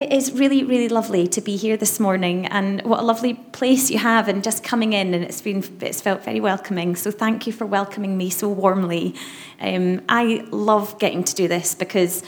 It is really, really lovely to be here this morning, and what a lovely place you have, and just coming in, and it's been it's felt very welcoming. So thank you for welcoming me so warmly. Um, I love getting to do this because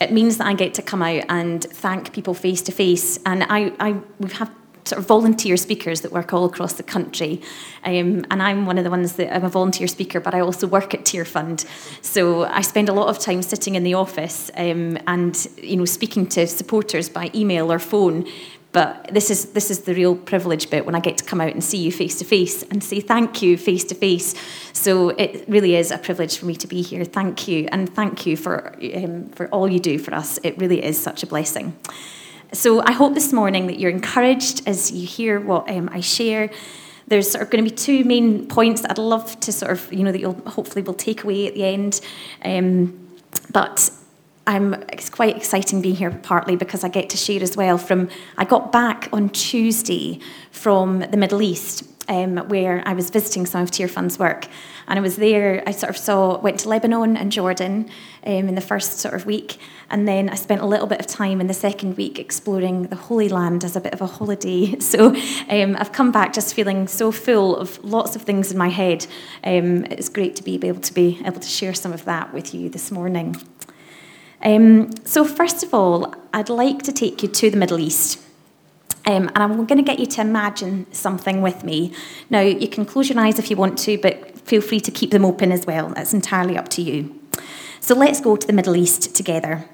it means that I get to come out and thank people face to face, and I, I we have sort of volunteer speakers that work all across the country. Um, and I'm one of the ones that I'm a volunteer speaker, but I also work at Tearfund. So I spend a lot of time sitting in the office um, and you know speaking to supporters by email or phone. But this is this is the real privilege bit when I get to come out and see you face to face and say thank you face to face. So it really is a privilege for me to be here. Thank you, and thank you for um, for all you do for us. It really is such a blessing. So I hope this morning that you're encouraged as you hear what um, I share. There's sort of going to be two main points that I'd love to sort of, you know, that you'll hopefully will take away at the end. Um, but I'm, it's quite exciting being here partly because I get to share as well from, I got back on Tuesday from the Middle East um, where I was visiting some of Tearfund's work. And I was there, I sort of saw, went to Lebanon and Jordan um, in the first sort of week. And then I spent a little bit of time in the second week exploring the Holy Land as a bit of a holiday. So um, I've come back just feeling so full of lots of things in my head. Um, it's great to be able to be able to share some of that with you this morning. Um, so first of all, I'd like to take you to the Middle East. Um, and I'm going to get you to imagine something with me. Now, you can close your eyes if you want to, but feel free to keep them open as well. That's entirely up to you. So let's go to the Middle East together.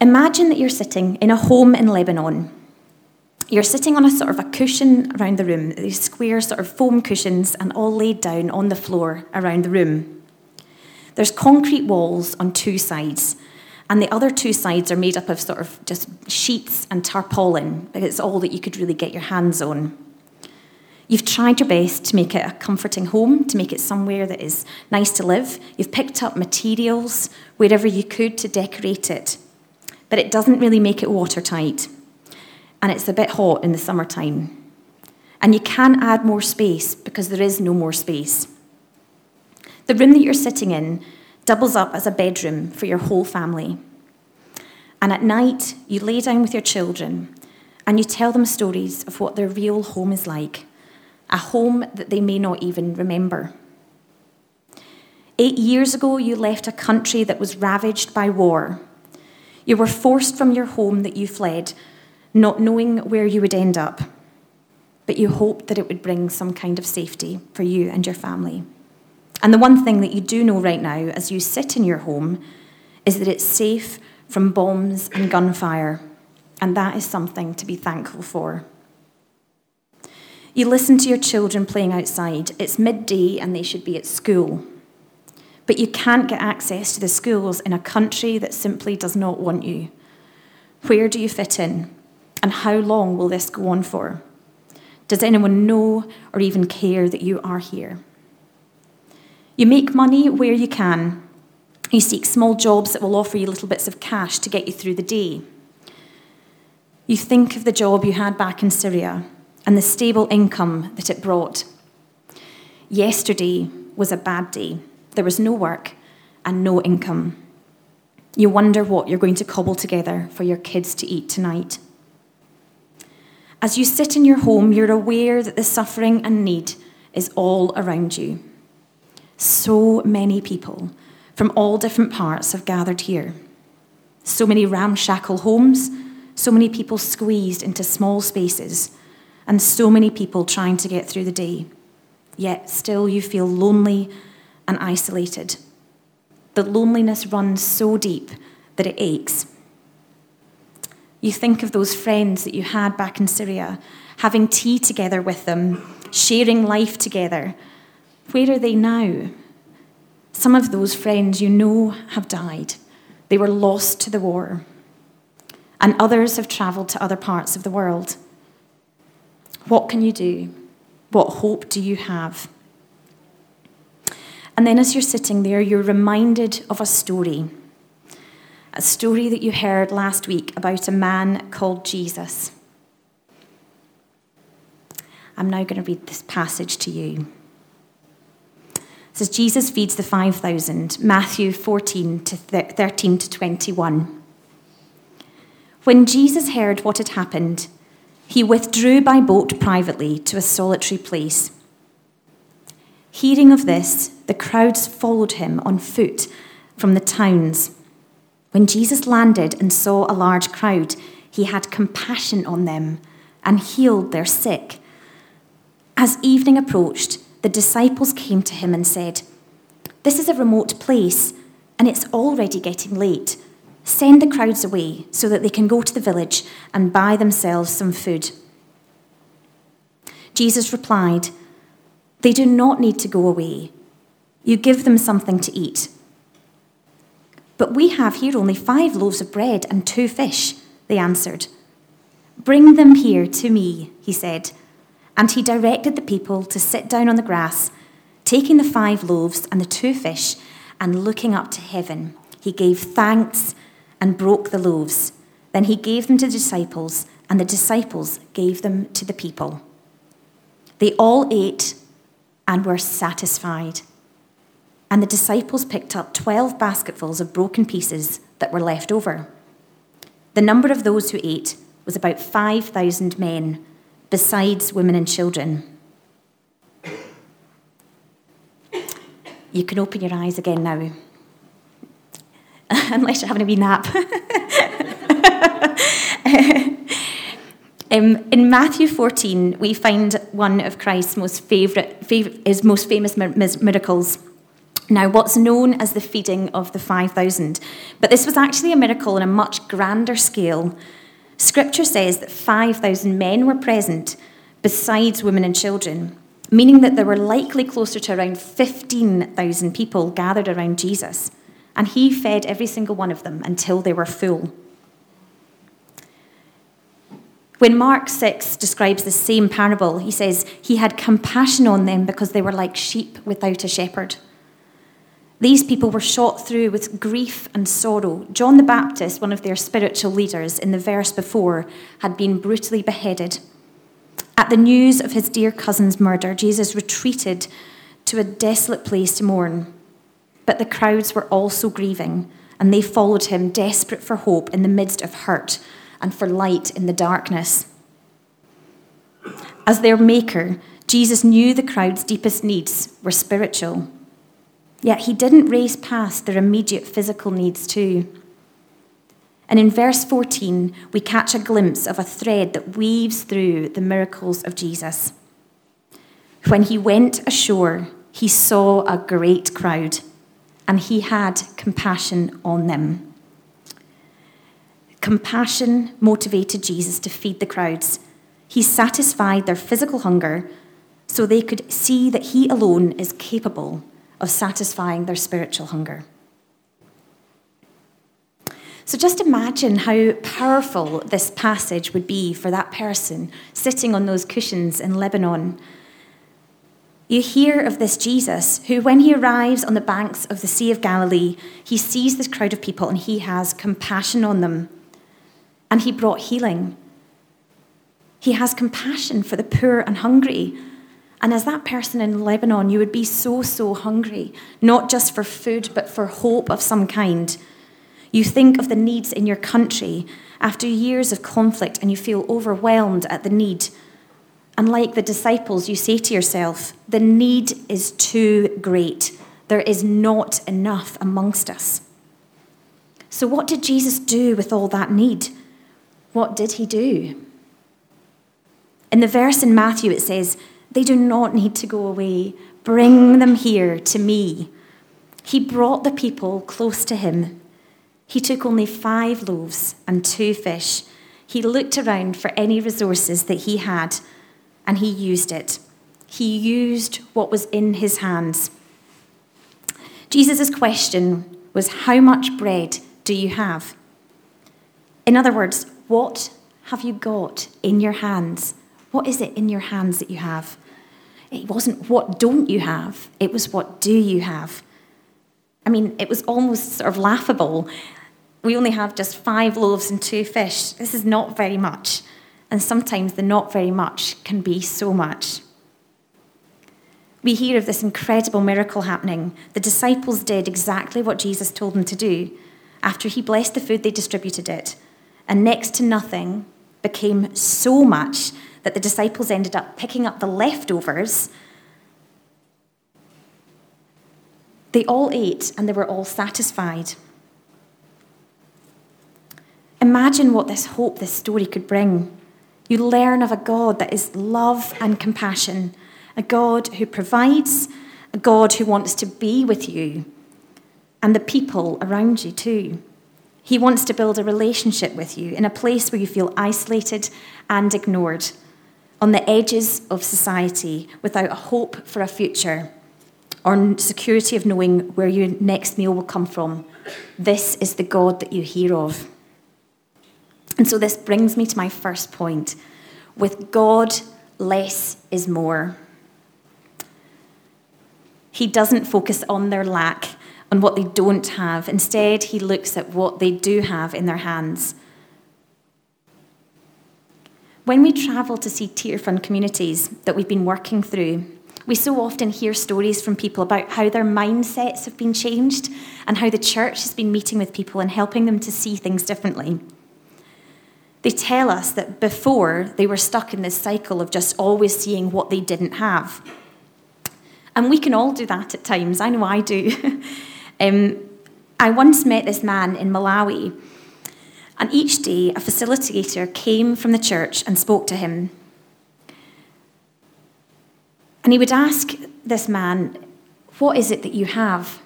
Imagine that you're sitting in a home in Lebanon. You're sitting on a sort of a cushion around the room, these square sort of foam cushions, and all laid down on the floor around the room. There's concrete walls on two sides, and the other two sides are made up of sort of just sheets and tarpaulin. It's all that you could really get your hands on. You've tried your best to make it a comforting home, to make it somewhere that is nice to live. You've picked up materials wherever you could to decorate it, but it doesn't really make it watertight. And it's a bit hot in the summertime. And you can add more space because there is no more space. The room that you're sitting in doubles up as a bedroom for your whole family. And at night, you lay down with your children and you tell them stories of what their real home is like a home that they may not even remember. Eight years ago, you left a country that was ravaged by war. You were forced from your home that you fled, not knowing where you would end up, but you hoped that it would bring some kind of safety for you and your family. And the one thing that you do know right now as you sit in your home is that it's safe from bombs and gunfire. And that is something to be thankful for. You listen to your children playing outside. It's midday and they should be at school. But you can't get access to the schools in a country that simply does not want you. Where do you fit in? And how long will this go on for? Does anyone know or even care that you are here? You make money where you can. You seek small jobs that will offer you little bits of cash to get you through the day. You think of the job you had back in Syria and the stable income that it brought. Yesterday was a bad day. There was no work and no income. You wonder what you're going to cobble together for your kids to eat tonight. As you sit in your home, you're aware that the suffering and need is all around you. So many people from all different parts have gathered here. So many ramshackle homes, so many people squeezed into small spaces, and so many people trying to get through the day. Yet still you feel lonely and isolated. The loneliness runs so deep that it aches. You think of those friends that you had back in Syria, having tea together with them, sharing life together, where are they now? Some of those friends you know have died. They were lost to the war. And others have travelled to other parts of the world. What can you do? What hope do you have? And then, as you're sitting there, you're reminded of a story. A story that you heard last week about a man called Jesus. I'm now going to read this passage to you says Jesus feeds the 5,000, Matthew 14 to 13 to 21. When Jesus heard what had happened, he withdrew by boat privately to a solitary place. Hearing of this, the crowds followed him on foot from the towns. When Jesus landed and saw a large crowd, he had compassion on them and healed their sick. As evening approached, the disciples came to him and said, This is a remote place, and it's already getting late. Send the crowds away so that they can go to the village and buy themselves some food. Jesus replied, They do not need to go away. You give them something to eat. But we have here only five loaves of bread and two fish, they answered. Bring them here to me, he said. And he directed the people to sit down on the grass, taking the five loaves and the two fish, and looking up to heaven, he gave thanks and broke the loaves. Then he gave them to the disciples, and the disciples gave them to the people. They all ate and were satisfied. And the disciples picked up 12 basketfuls of broken pieces that were left over. The number of those who ate was about 5,000 men, besides women and children. You can open your eyes again now. unless you're having a wee nap. um, in Matthew 14, we find one of Christ's most favorite, favorite his most famous miracles. Now, what's known as the feeding of the 5,000, but this was actually a miracle on a much grander scale. Scripture says that 5,000 men were present, besides women and children, meaning that there were likely closer to around 15,000 people gathered around Jesus and he fed every single one of them until they were full. When Mark 6 describes the same parable, he says, He had compassion on them because they were like sheep without a shepherd. These people were shot through with grief and sorrow. John the Baptist, one of their spiritual leaders in the verse before, had been brutally beheaded. At the news of his dear cousin's murder, Jesus retreated to a desolate place to mourn. But the crowds were also grieving, and they followed him, desperate for hope in the midst of hurt and for light in the darkness. As their maker, Jesus knew the crowd's deepest needs were spiritual. Yet he didn't race past their immediate physical needs, too. And in verse 14, we catch a glimpse of a thread that weaves through the miracles of Jesus. When he went ashore, he saw a great crowd and he had compassion on them. Compassion motivated Jesus to feed the crowds. He satisfied their physical hunger so they could see that he alone is capable of satisfying their spiritual hunger. So just imagine how powerful this passage would be for that person sitting on those cushions in Lebanon you hear of this Jesus who, when he arrives on the banks of the Sea of Galilee, he sees this crowd of people and he has compassion on them. And he brought healing. He has compassion for the poor and hungry. And as that person in Lebanon, you would be so, so hungry, not just for food, but for hope of some kind. You think of the needs in your country after years of conflict and you feel overwhelmed at the need and like the disciples, you say to yourself, the need is too great. There is not enough amongst us. So, what did Jesus do with all that need? What did he do? In the verse in Matthew, it says, They do not need to go away. Bring them here to me. He brought the people close to him. He took only five loaves and two fish. He looked around for any resources that he had and he used it. He used what was in his hands. Jesus' question was, How much bread do you have? In other words, what have you got in your hands? What is it in your hands that you have? It wasn't what don't you have, it was what do you have. I mean, it was almost sort of laughable. We only have just five loaves and two fish. This is not very much. And sometimes the not very much can be so much. We hear of this incredible miracle happening. The disciples did exactly what Jesus told them to do. After he blessed the food, they distributed it. and next to nothing became so much that the disciples ended up picking up the leftovers. They all ate and they were all satisfied. Imagine what this hope, this story could bring. You learn of a God that is love and compassion, a God who provides, a God who wants to be with you and the people around you too. He wants to build a relationship with you in a place where you feel isolated and ignored, on the edges of society, without a hope for a future or security of knowing where your next meal will come from. This is the God that you hear of. And so this brings me to my first point. With God, less is more. He doesn't focus on their lack, on what they don't have. Instead, he looks at what they do have in their hands. When we travel to see Tearfund communities that we've been working through, we so often hear stories from people about how their mindsets have been changed and how the church has been meeting with people and helping them to see things differently. They tell us that before they were stuck in this cycle of just always seeing what they didn't have. And we can all do that at times. I know I do. um, I once met this man in Malawi, and each day a facilitator came from the church and spoke to him. And he would ask this man, What is it that you have?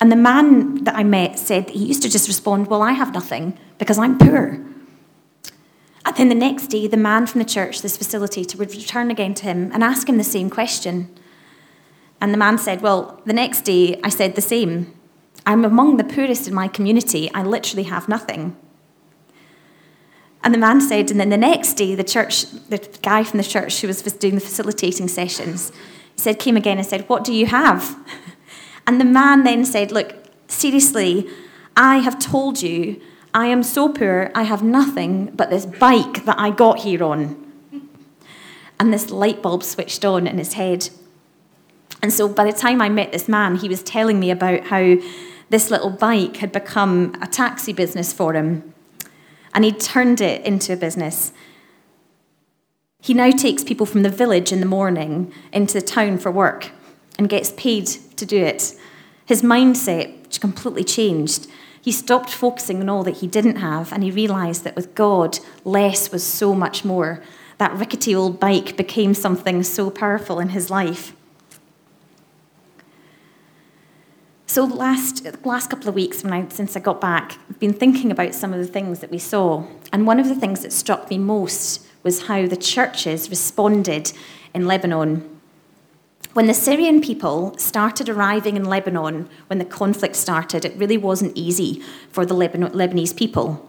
And the man that I met said that he used to just respond, Well, I have nothing because I'm poor. And then the next day, the man from the church, this facilitator, would return again to him and ask him the same question. And the man said, Well, the next day I said the same. I'm among the poorest in my community. I literally have nothing. And the man said, and then the next day, the church, the guy from the church who was doing the facilitating sessions, said, came again and said, What do you have? And the man then said, Look, seriously, I have told you I am so poor, I have nothing but this bike that I got here on. And this light bulb switched on in his head. And so by the time I met this man, he was telling me about how this little bike had become a taxi business for him. And he'd turned it into a business. He now takes people from the village in the morning into the town for work and gets paid to do it. His mindset completely changed. He stopped focusing on all that he didn't have and he realized that with God, less was so much more. That rickety old bike became something so powerful in his life. So last last couple of weeks, when I, since I got back, I've been thinking about some of the things that we saw, and one of the things that struck me most was how the churches responded in Lebanon when the Syrian people started arriving in Lebanon, when the conflict started, it really wasn't easy for the Lebanese people.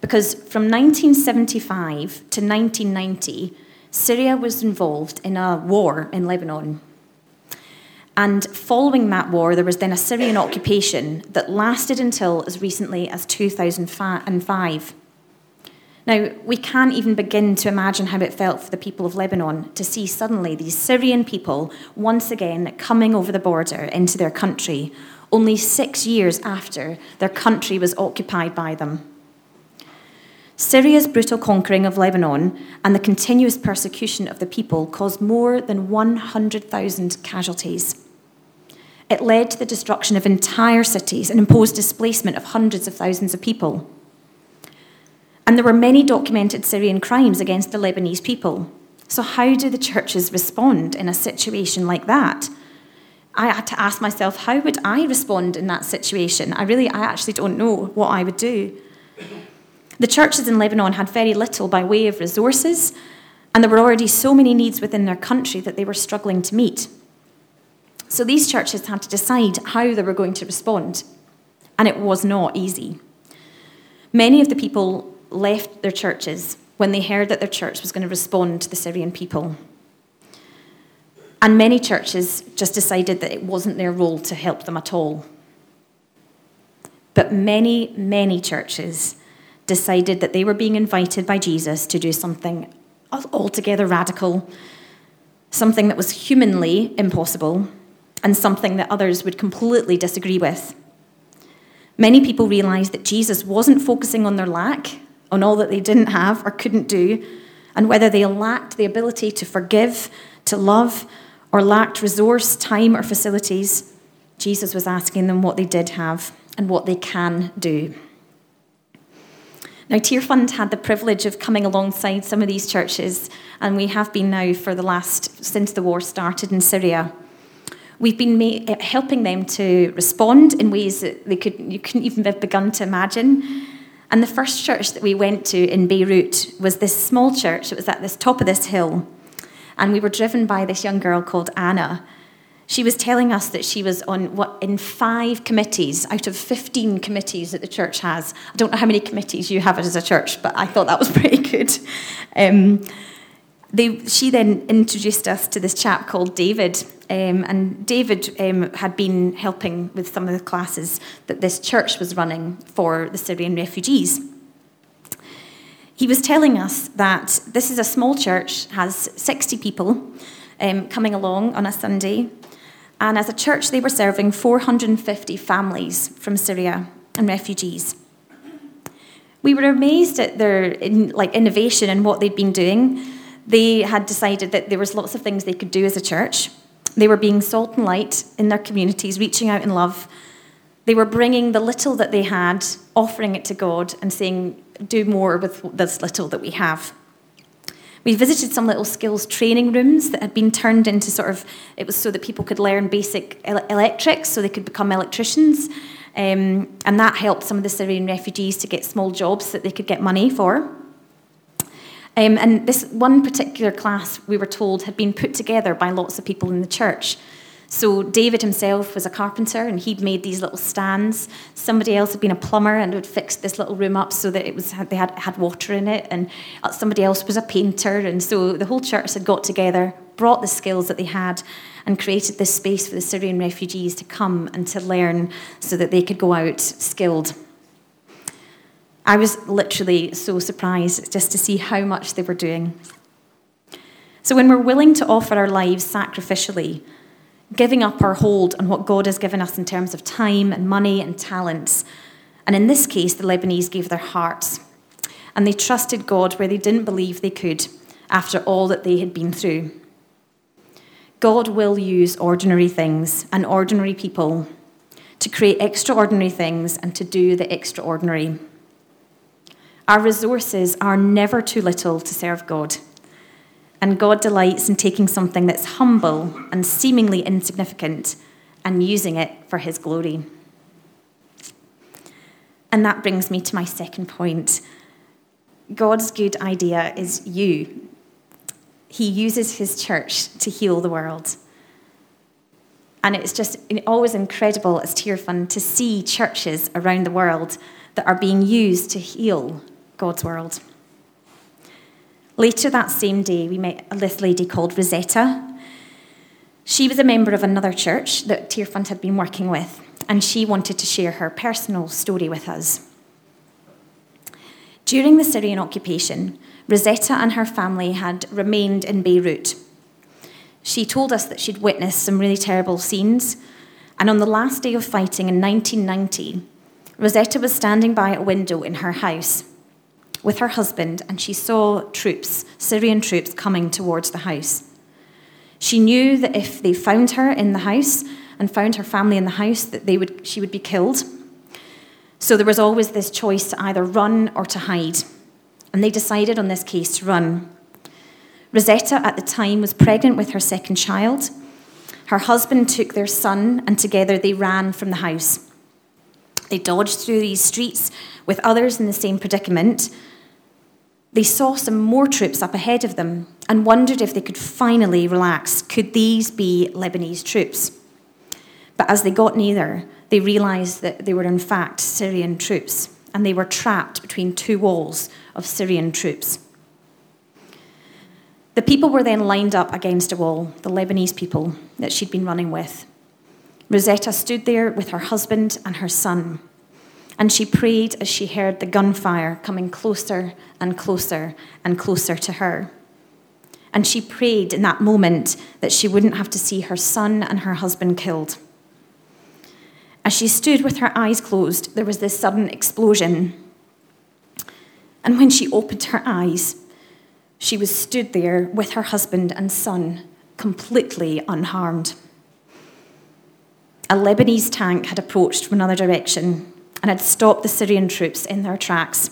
Because from 1975 to 1990, Syria was involved in a war in Lebanon. And following that war, there was then a Syrian occupation that lasted until as recently as 2005. Now, we can't even begin to imagine how it felt for the people of Lebanon to see suddenly these Syrian people once again coming over the border into their country, only six years after their country was occupied by them. Syria's brutal conquering of Lebanon and the continuous persecution of the people caused more than 100,000 casualties. It led to the destruction of entire cities and imposed displacement of hundreds of thousands of people. And there were many documented Syrian crimes against the Lebanese people. So, how do the churches respond in a situation like that? I had to ask myself, how would I respond in that situation? I really, I actually don't know what I would do. The churches in Lebanon had very little by way of resources, and there were already so many needs within their country that they were struggling to meet. So these churches had to decide how they were going to respond, and it was not easy. Many of the people left their churches when they heard that their church was going to respond to the Syrian people. And many churches just decided that it wasn't their role to help them at all. But many, many churches decided that they were being invited by Jesus to do something altogether radical, something that was humanly impossible, and something that others would completely disagree with. Many people realized that Jesus wasn't focusing on their lack, on all that they didn't have or couldn't do, and whether they lacked the ability to forgive, to love, or lacked resource, time, or facilities, Jesus was asking them what they did have and what they can do. Now, Tearfund had the privilege of coming alongside some of these churches, and we have been now for the last, since the war started in Syria. We've been ma- helping them to respond in ways that they could, you couldn't even have begun to imagine. And the first church that we went to in Beirut was this small church. It was at the top of this hill. And we were driven by this young girl called Anna. She was telling us that she was on what in five committees out of 15 committees that the church has. I don't know how many committees you have as a church, but I thought that was pretty good. Um, they, she then introduced us to this chap called David. Um, and David um, had been helping with some of the classes that this church was running for the Syrian refugees. He was telling us that this is a small church, has 60 people um, coming along on a Sunday, and as a church, they were serving 450 families from Syria and refugees. We were amazed at their in, like innovation and what they'd been doing. They had decided that there was lots of things they could do as a church. They were being salt and light in their communities, reaching out in love. They were bringing the little that they had, offering it to God, and saying, "Do more with this little that we have." We visited some little skills training rooms that had been turned into sort of, it was so that people could learn basic electrics so they could become electricians. Um, and that helped some of the Syrian refugees to get small jobs that they could get money for. Um, and this one particular class, we were told, had been put together by lots of people in the church. So David himself was a carpenter and he'd made these little stands. Somebody else had been a plumber and had fixed this little room up so that it was they had had water in it. And somebody else was a painter. And so the whole church had got together, brought the skills that they had, and created this space for the Syrian refugees to come and to learn so that they could go out skilled. I was literally so surprised just to see how much they were doing. So when we're willing to offer our lives sacrificially, giving up our hold on what God has given us in terms of time and money and talents. And in this case, the Lebanese gave their hearts. And they trusted God where they didn't believe they could after all that they had been through. God will use ordinary things and ordinary people to create extraordinary things and to do the extraordinary. Our resources are never too little to serve God. And God delights in taking something that's humble and seemingly insignificant and using it for his glory. And that brings me to my second point. God's good idea is you. He uses his church to heal the world. And it's just always incredible as Tearfund to see churches around the world that are being used to heal God's world. Later that same day, we met this lady called Rosetta. She was a member of another church that Tearfund had been working with, and she wanted to share her personal story with us. During the Syrian occupation, Rosetta and her family had remained in Beirut. She told us that she'd witnessed some really terrible scenes, and on the last day of fighting in 1990, Rosetta was standing by a window in her house with her husband and she saw troops, Syrian troops, coming towards the house. She knew that if they found her in the house and found her family in the house, that they would, she would be killed. So there was always this choice to either run or to hide. And they decided on this case to run. Rosetta at the time was pregnant with her second child. Her husband took their son, and together they ran from the house. They dodged through these streets with others in the same predicament they saw some more troops up ahead of them and wondered if they could finally relax. Could these be Lebanese troops? But as they got nearer, they realised that they were in fact Syrian troops and they were trapped between two walls of Syrian troops. The people were then lined up against a wall, the Lebanese people that she'd been running with. Rosetta stood there with her husband and her son and she prayed as she heard the gunfire coming closer and closer and closer to her. And she prayed in that moment that she wouldn't have to see her son and her husband killed. As she stood with her eyes closed, there was this sudden explosion. And when she opened her eyes, she was stood there with her husband and son, completely unharmed. A Lebanese tank had approached from another direction and had stopped the Syrian troops in their tracks.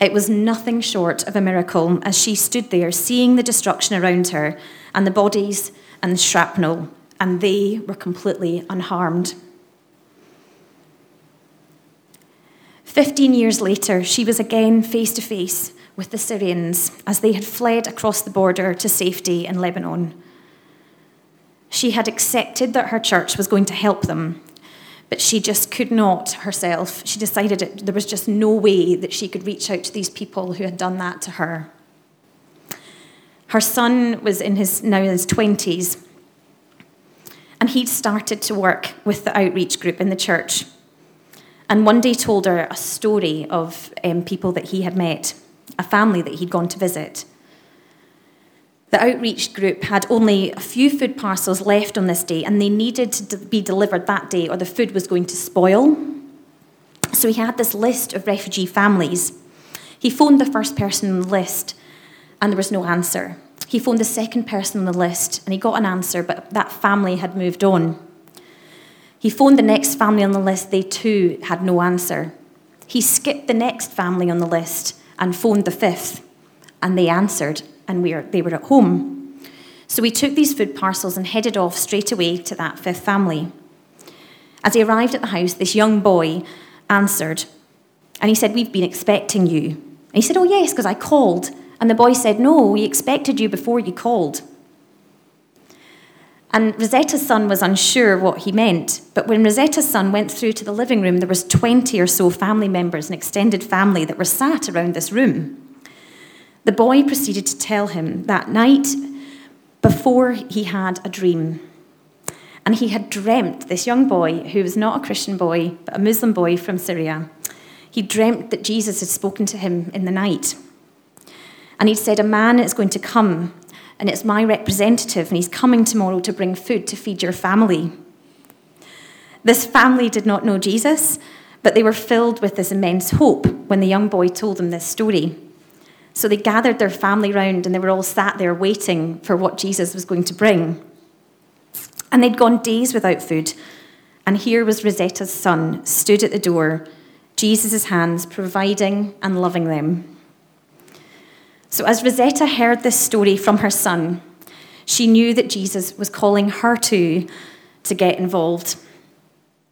It was nothing short of a miracle as she stood there, seeing the destruction around her and the bodies and the shrapnel, and they were completely unharmed. Fifteen years later, she was again face to face with the Syrians as they had fled across the border to safety in Lebanon. She had accepted that her church was going to help them, but she just could not herself. She decided it, there was just no way that she could reach out to these people who had done that to her. Her son was in his now in his 20s, and he'd started to work with the outreach group in the church. And one day told her a story of um, people that he had met, a family that he'd gone to visit. The outreach group had only a few food parcels left on this day, and they needed to be delivered that day, or the food was going to spoil. So he had this list of refugee families. He phoned the first person on the list, and there was no answer. He phoned the second person on the list, and he got an answer, but that family had moved on. He phoned the next family on the list, they too had no answer. He skipped the next family on the list and phoned the fifth, and they answered and we were, they were at home. So we took these food parcels and headed off straight away to that fifth family. As he arrived at the house, this young boy answered, and he said, We've been expecting you. And he said, Oh, yes, because I called. And the boy said, No, we expected you before you called. And Rosetta's son was unsure what he meant, but when Rosetta's son went through to the living room, there was 20 or so family members, an extended family, that were sat around this room. The boy proceeded to tell him that night before he had a dream. And he had dreamt, this young boy, who was not a Christian boy, but a Muslim boy from Syria, he dreamt that Jesus had spoken to him in the night. And he'd said, A man is going to come, and it's my representative, and he's coming tomorrow to bring food to feed your family. This family did not know Jesus, but they were filled with this immense hope when the young boy told them this story. So they gathered their family round and they were all sat there waiting for what Jesus was going to bring. And they'd gone days without food. And here was Rosetta's son, stood at the door, Jesus' hands providing and loving them. So as Rosetta heard this story from her son, she knew that Jesus was calling her too to get involved.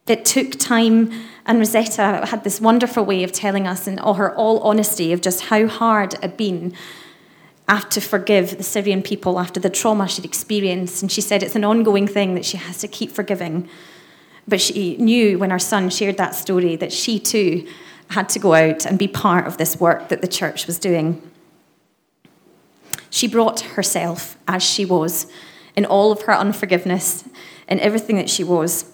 It took time and Rosetta had this wonderful way of telling us, in all her all honesty, of just how hard it had been to forgive the Syrian people after the trauma she'd experienced. And she said it's an ongoing thing that she has to keep forgiving. But she knew when her son shared that story that she too had to go out and be part of this work that the church was doing. She brought herself as she was, in all of her unforgiveness, in everything that she was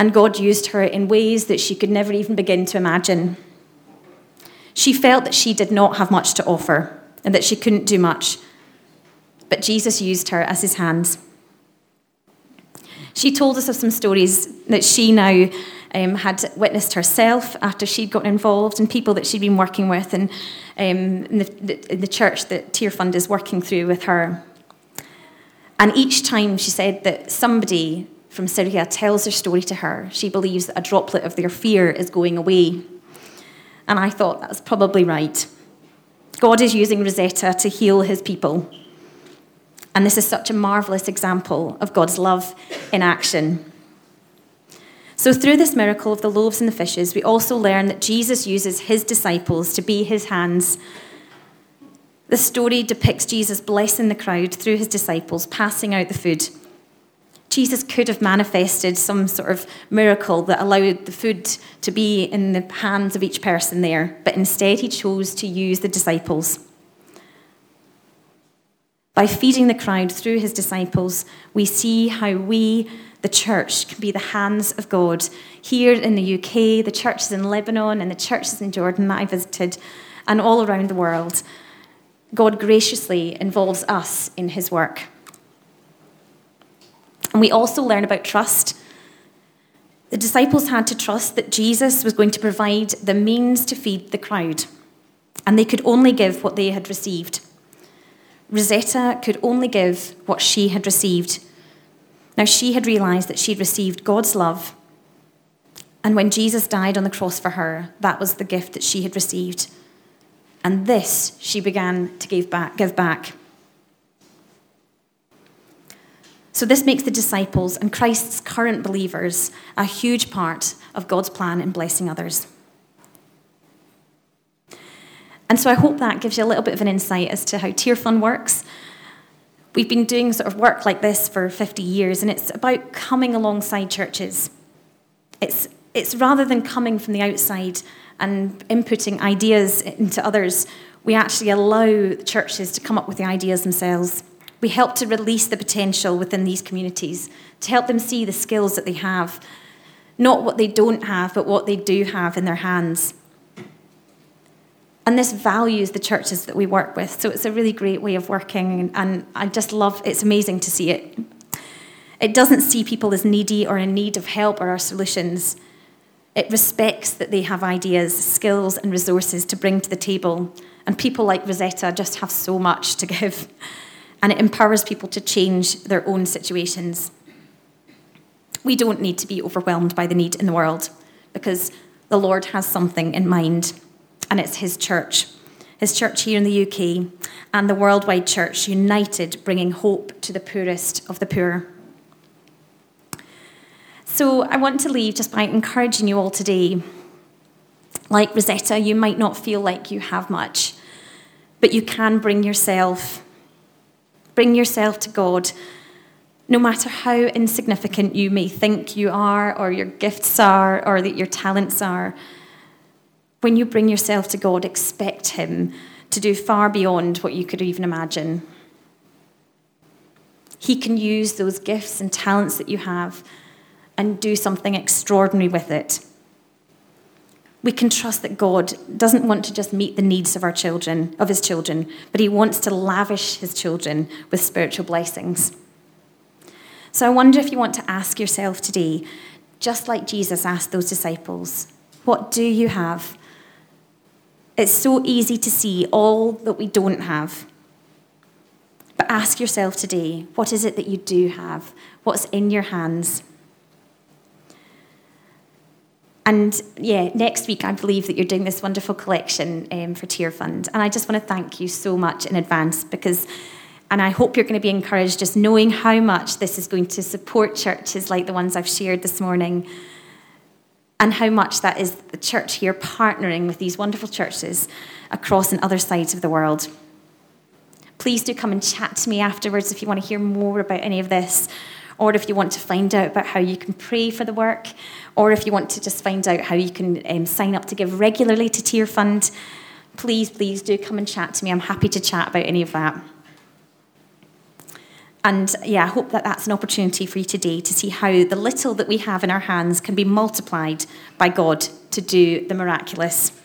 and God used her in ways that she could never even begin to imagine. She felt that she did not have much to offer and that she couldn't do much, but Jesus used her as his hands. She told us of some stories that she now um, had witnessed herself after she'd gotten involved and people that she'd been working with and um, in, the, in the church that Tearfund is working through with her. And each time she said that somebody from Syria tells her story to her, she believes that a droplet of their fear is going away. And I thought that's probably right. God is using Rosetta to heal his people. And this is such a marvelous example of God's love in action. So, through this miracle of the loaves and the fishes, we also learn that Jesus uses his disciples to be his hands. The story depicts Jesus blessing the crowd through his disciples, passing out the food. Jesus could have manifested some sort of miracle that allowed the food to be in the hands of each person there, but instead he chose to use the disciples. By feeding the crowd through his disciples, we see how we, the church, can be the hands of God. Here in the UK, the churches in Lebanon and the churches in Jordan that I visited, and all around the world, God graciously involves us in his work. And we also learn about trust. The disciples had to trust that Jesus was going to provide the means to feed the crowd. and they could only give what they had received. Rosetta could only give what she had received. Now, she had realized that she'd received God's love, and when Jesus died on the cross for her, that was the gift that she had received. And this she began to give back. Give back. So, this makes the disciples and Christ's current believers a huge part of God's plan in blessing others. And so, I hope that gives you a little bit of an insight as to how Tearfund works. We've been doing sort of work like this for 50 years, and it's about coming alongside churches. It's, it's rather than coming from the outside and inputting ideas into others, we actually allow the churches to come up with the ideas themselves. We help to release the potential within these communities, to help them see the skills that they have, not what they don't have, but what they do have in their hands. And this values the churches that we work with. So it's a really great way of working, and I just love it's amazing to see it. It doesn't see people as needy or in need of help or our solutions. It respects that they have ideas, skills, and resources to bring to the table. And people like Rosetta just have so much to give and it empowers people to change their own situations. We don't need to be overwhelmed by the need in the world because the Lord has something in mind, and it's His church. His church here in the UK and the worldwide church united, bringing hope to the poorest of the poor. So, I want to leave just by encouraging you all today. Like Rosetta, you might not feel like you have much, but you can bring yourself Bring yourself to God, no matter how insignificant you may think you are, or your gifts are, or that your talents are. When you bring yourself to God, expect Him to do far beyond what you could even imagine. He can use those gifts and talents that you have and do something extraordinary with it we can trust that God doesn't want to just meet the needs of our children, of his children, but he wants to lavish his children with spiritual blessings. So I wonder if you want to ask yourself today, just like Jesus asked those disciples, what do you have? It's so easy to see all that we don't have. But ask yourself today, what is it that you do have? What's in your hands? And yeah, next week I believe that you're doing this wonderful collection um, for Tearfund. And I just want to thank you so much in advance because, and I hope you're going to be encouraged just knowing how much this is going to support churches like the ones I've shared this morning and how much that is the church here partnering with these wonderful churches across and other sides of the world. Please do come and chat to me afterwards if you want to hear more about any of this or if you want to find out about how you can pray for the work, or if you want to just find out how you can um, sign up to give regularly to Tearfund, please, please do come and chat to me. I'm happy to chat about any of that. And yeah, I hope that that's an opportunity for you today to see how the little that we have in our hands can be multiplied by God to do the miraculous.